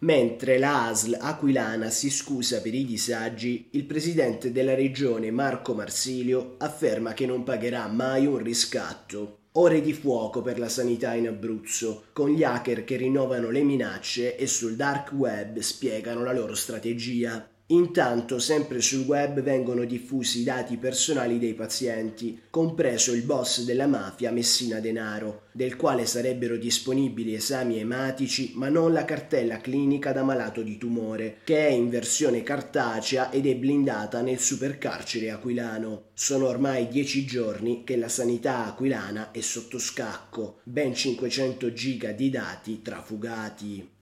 Mentre la ASL aquilana si scusa per i disagi, il presidente della regione Marco Marsilio afferma che non pagherà mai un riscatto. Ore di fuoco per la sanità in Abruzzo, con gli hacker che rinnovano le minacce e sul dark web spiegano la loro strategia. Intanto, sempre sul web vengono diffusi i dati personali dei pazienti, compreso il boss della mafia Messina Denaro, del quale sarebbero disponibili esami ematici ma non la cartella clinica da malato di tumore, che è in versione cartacea ed è blindata nel supercarcere aquilano. Sono ormai dieci giorni che la sanità aquilana è sotto scacco, ben 500 giga di dati trafugati.